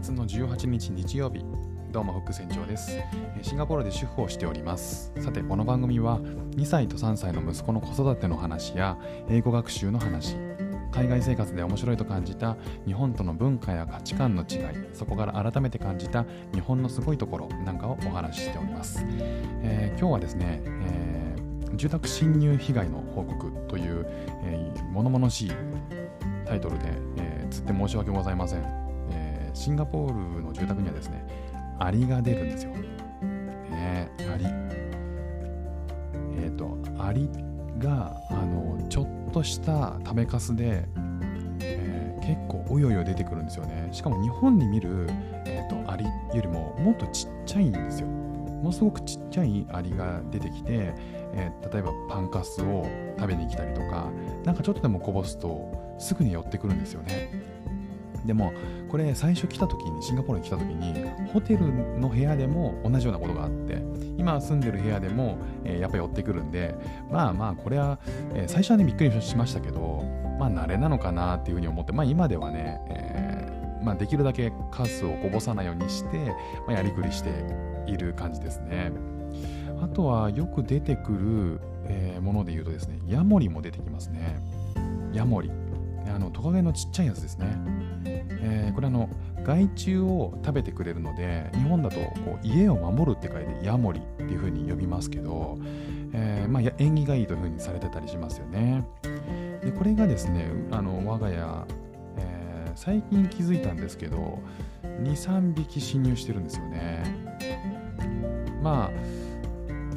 月の18日日曜日。どうもフック船長です。シンガポールで主婦をしております。さてこの番組は2歳と3歳の息子の子育ての話や英語学習の話海外生活で面白いと感じた日本との文化や価値観の違いそこから改めて感じた日本のすごいところなんかをお話ししております、えー、今日はですね、えー、住宅侵入被害の報告という、えー、物々しいタイトルで、えー、つって申し訳ございません、シンガポールの住宅にはですねアリが出るんですよ、ね、アリ。えっ、ー、とアリがあのちょっとした食べかすで、えー、結構およよ出てくるんですよね。しかも日本に見る、えーと、アリよりももっとちっちゃいんですよ。ものすごくちっちゃいアリが出てきて、えー、例えばパンカスを食べに来たりとかなんかちょっとでもこぼすとすぐに寄ってくるんですよね。でもこれ最初来た時にシンガポールに来た時にホテルの部屋でも同じようなことがあって今住んでる部屋でも、えー、やっぱ寄ってくるんでまあまあこれは、えー、最初はねびっくりしましたけどまあ慣れなのかなっていうふうに思ってまあ今ではね、えー、まあ、できるだけ数をこぼさないようにして、まあ、やりくりしている感じですね。あとはよく出てくる、えもので言うとですねヤモリも出てきますね。ヤモリ。あのトカゲのちっちゃいやつですね。えー、これあの害虫を食べてくれるので日本だとこう家を守るって書いてヤモリっていう風に呼びますけど、えー、まあ、縁起がいいという風にされてたりしますよね。でこれがですねあの我が家、えー、最近気づいたんですけど23匹侵入してるんですよね。ま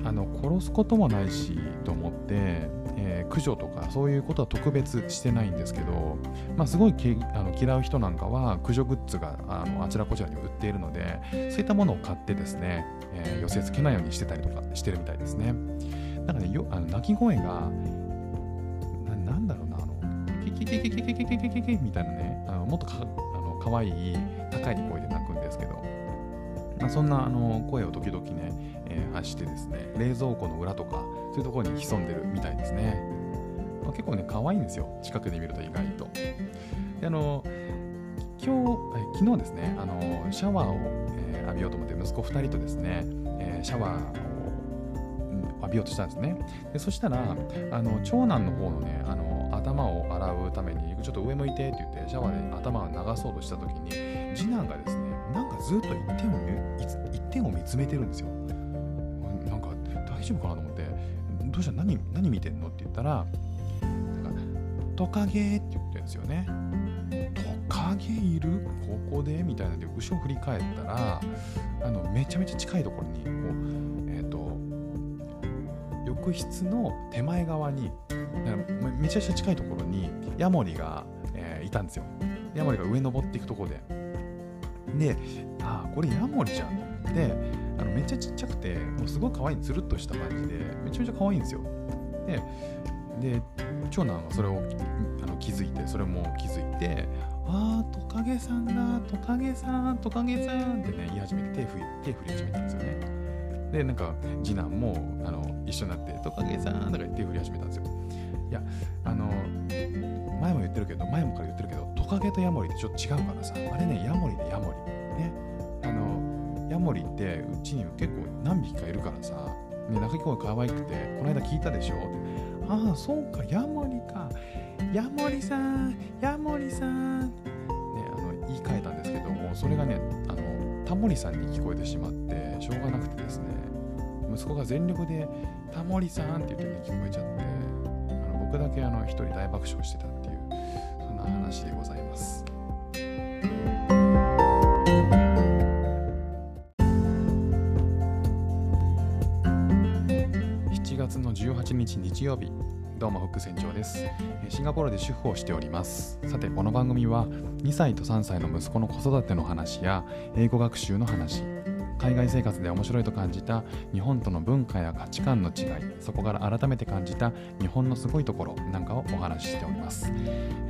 ああの殺すこともないしと思ってえー、駆除とかそういうことは特別してないんですけど、まあ、すごいあの嫌う人なんかは駆除グッズがあのあちらこちらに売っているのでそういったものを買ってですね、えー、寄せ付けないようにしてたりとかしてるみたいですね。なんかね、よあの鳴き声がな、なんだろうな、あの、キキキキキキキキキキキみたいなね、あのもっとかあの可愛い高い声で鳴くんですけど、まあ、そんなあの声を時々ね、えー、発してですね、冷蔵庫の裏とか、そういうところに潜んでるみたいですね。まあ、結構ね、可愛いんですよ。近くで見ると意外と。で、あの、今日、え昨日ですね、あの、シャワーを、えー、浴びようと思って、息子2人とですね、えー、シャワーを浴びようとしたんですね。でそしたら、あの長男の方のね、あの頭を洗うために、ちょっと上向いてって言って、シャワーで頭を流そうとしたときに、次男がですね、なんかずっと一点を一点を見つめてるんですよ。なんか大丈夫かなと思って、どうした？何何見てんの？って言ったら、なんかトカゲって言ってるんですよね。トカゲいる？ここで？みたいなんで、後ろ振り返ったら、あのめちゃめちゃ近いところに、こう、えっ、ー、と、浴室の手前側に、めちゃめちゃ近いところにヤモリが、えー、いたんですよ。ヤモリが上登っていくところで。で、あ、これヤモリじゃんと思って、あのめっちゃちっちゃくて、もうすごい可愛い、つるっとした感じで、めちゃめちゃ可愛いんですよ。で、で長男がそれをあの気づいて、それも気づいて、あー、トカゲさんだ、トカゲさん、トカゲさんってね、言い始めて手振り、手振り始めたんですよね。で、なんか、次男もあの一緒になって、トカゲさんとか言って手振り始めたんですよ。いや、あの、前も言ってるけど、前もから言ってるけど、トカゲとヤモリってちょっと違うからさ、あれね、ヤモ。モリってうちに結構何匹かいるからさ、ね、鳴き声可愛くて、この間聞いたでしょああ、そうか、ヤモリか。ヤモリさん、ヤモリさん。ね、あの言い換えたんですけども、それがね、あのタモリさんに聞こえてしまって、しょうがなくてですね、息子が全力でタモリさんって言って、ね、聞こえちゃって、あの僕だけあの一人大爆笑してたっていう、そんな話でございます。の18日日曜日。どうもフック船長です。シンガポールで主婦をしております。さてこの番組は2歳と3歳の息子の子育ての話や英語学習の話海外生活で面白いと感じた日本との文化や価値観の違いそこから改めて感じた日本のすごいところなんかをお話ししております、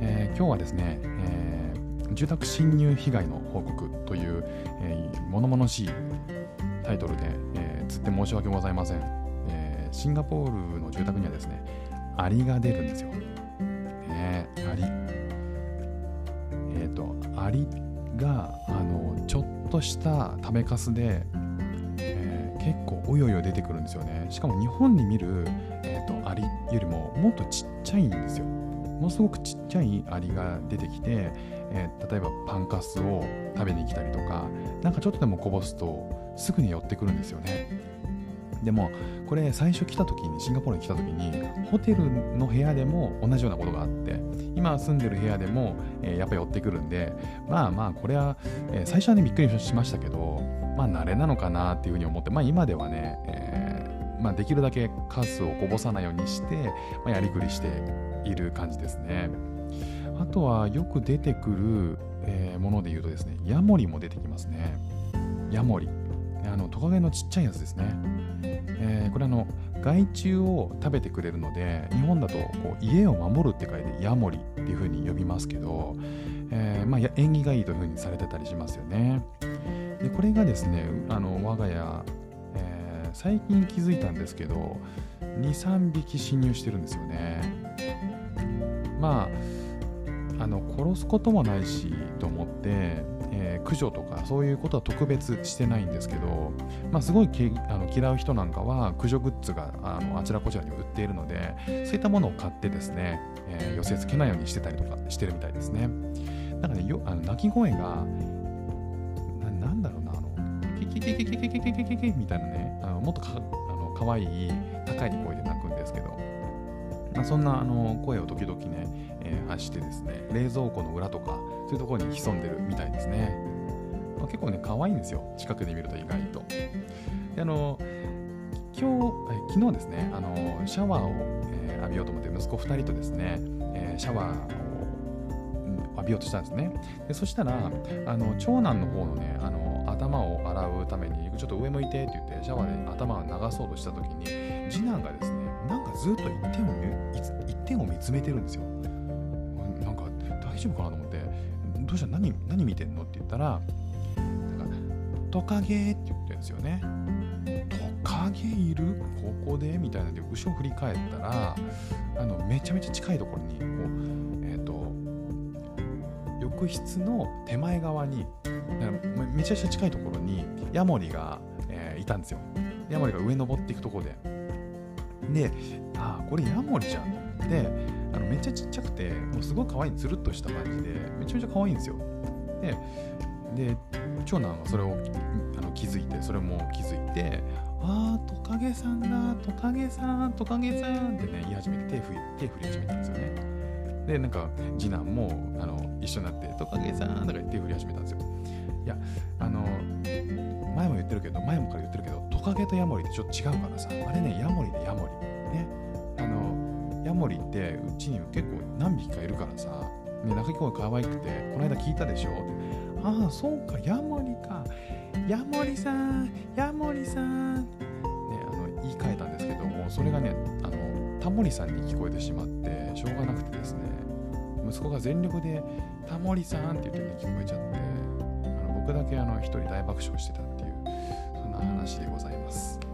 えー、今日はですね、えー、住宅侵入被害の報告という、えー、物々しいタイトルで、えー、つって申し訳ございません。シンガポールの住宅にはですね、アリが出るんですよ。ねアリ。えっ、ー、と、アリがあのちょっとした食べかすで、えー、結構およよ出てくるんですよねしかも日本に見る、えーと、アリよりももっとちっちゃいんですよものすごくちっちゃいアリが出てきて、えー、例えばパンカスを食べに来たりとかなんかちょっとでもこぼすとすぐに寄ってくるんですよねでもこれ最初来た時にシンガポールに来た時にホテルの部屋でも同じようなことがあって今住んでる部屋でも、えー、やっぱり寄ってくるんでまあまあこれは、えー、最初はねびっくりしましたけどまあ慣れなのかなっていうふうに思ってまあ今ではね、えーまあ、できるだけカスをこぼさないようにして、まあ、やりくりしている感じですね。あとはよく出てくる、え、もので言うとですねヤモリも出てきますね。ヤモリ。あのトカゲのちっちゃいやつですね。えー、これあの害虫を食べてくれるので日本だとこう家を守るって書いてヤモリっていう風に呼びますけど、えー、まあ、縁起がいいという風にされてたりしますよね。でこれがですねあの我が家、えー、最近気づいたんですけど23匹侵入してるんですよね。まああの殺すこともないしと思って、駆除とかそういうことは特別してないんですけど、まあ、すごいあの嫌う人なんかは駆除グッズがあのあちらこちらに売っているのでそういったものを買ってですね、えー、寄せ付けないようにしてたりとかしてるみたいですねなんかねよあの鳴き声がななんだろうなあのキキキキキキキキキキキみたいなねあのもっとかあの可愛い高い声で鳴くんですけどまあ、そんなあの声を時々ね、えー、発してですね冷蔵庫の裏とかそういうところに潜んでるみたいですね。まあ、結構ね、可愛いんですよ。近くで見ると意外と。であの今日、昨日ですね、あのシャワーを、えー、浴びようと思って、息子2人とですね、えー、シャワーを浴びようとしたんですね。でそしたら、あの長男の方のね、あの頭を洗うために、ちょっと上向いてって言って、シャワーで頭を流そうとしたときに、次男がですね、なんかずっと一点を一点を見つめてるんですよ。なんか大丈夫かなと思って、どうした？何何見てんの？って言ったら、トカゲって言ってるんですよね。トカゲいる？ここで？みたいなんで、後ろ振り返ったら、あのめちゃめちゃ近いところに、こう、え、ー、と、浴室の手前側に、めちゃめちゃ近いところにヤモリが、えー、いたんですよ。ヤモリが上登っていくところで。で、ああ、これヤモリじゃん。で、あのめっちゃちっちゃくて、もうすごい可愛い、つるっとした感じで、めちゃめちゃ可愛いんですよ。で、で長男はそれをあの気づいて、それも気づいて、ああ、トカゲさんだ、トカゲさん、トカゲさんってね、言い始めて手振り手振り始めたんですよね。で、なんか次男もあの一緒になって、トカゲさんとか言って振り始めたんですよ。いや、あの、前も言ってるけど、前もから言ってるけど、トカゲとヤモリってちょっと違うからさ、あれね、ヤモリでヤモリ。ね。あの、ヤモリってうちに結構何匹かいるからさ、ね、鳴き声可愛くて、この間聞いたでしょああ、そうか、ヤモリか。ヤモリさん、ヤモリさん。ね、あの、言い換えたんですけども、それがね、あの、タモリさんに聞こえてしまって、しょうがなくてですね、息子が全力で、タモリさんって言って、ね、聞こえちゃって、あの僕だけあの一人大爆笑してたっていう、そんな話でございます。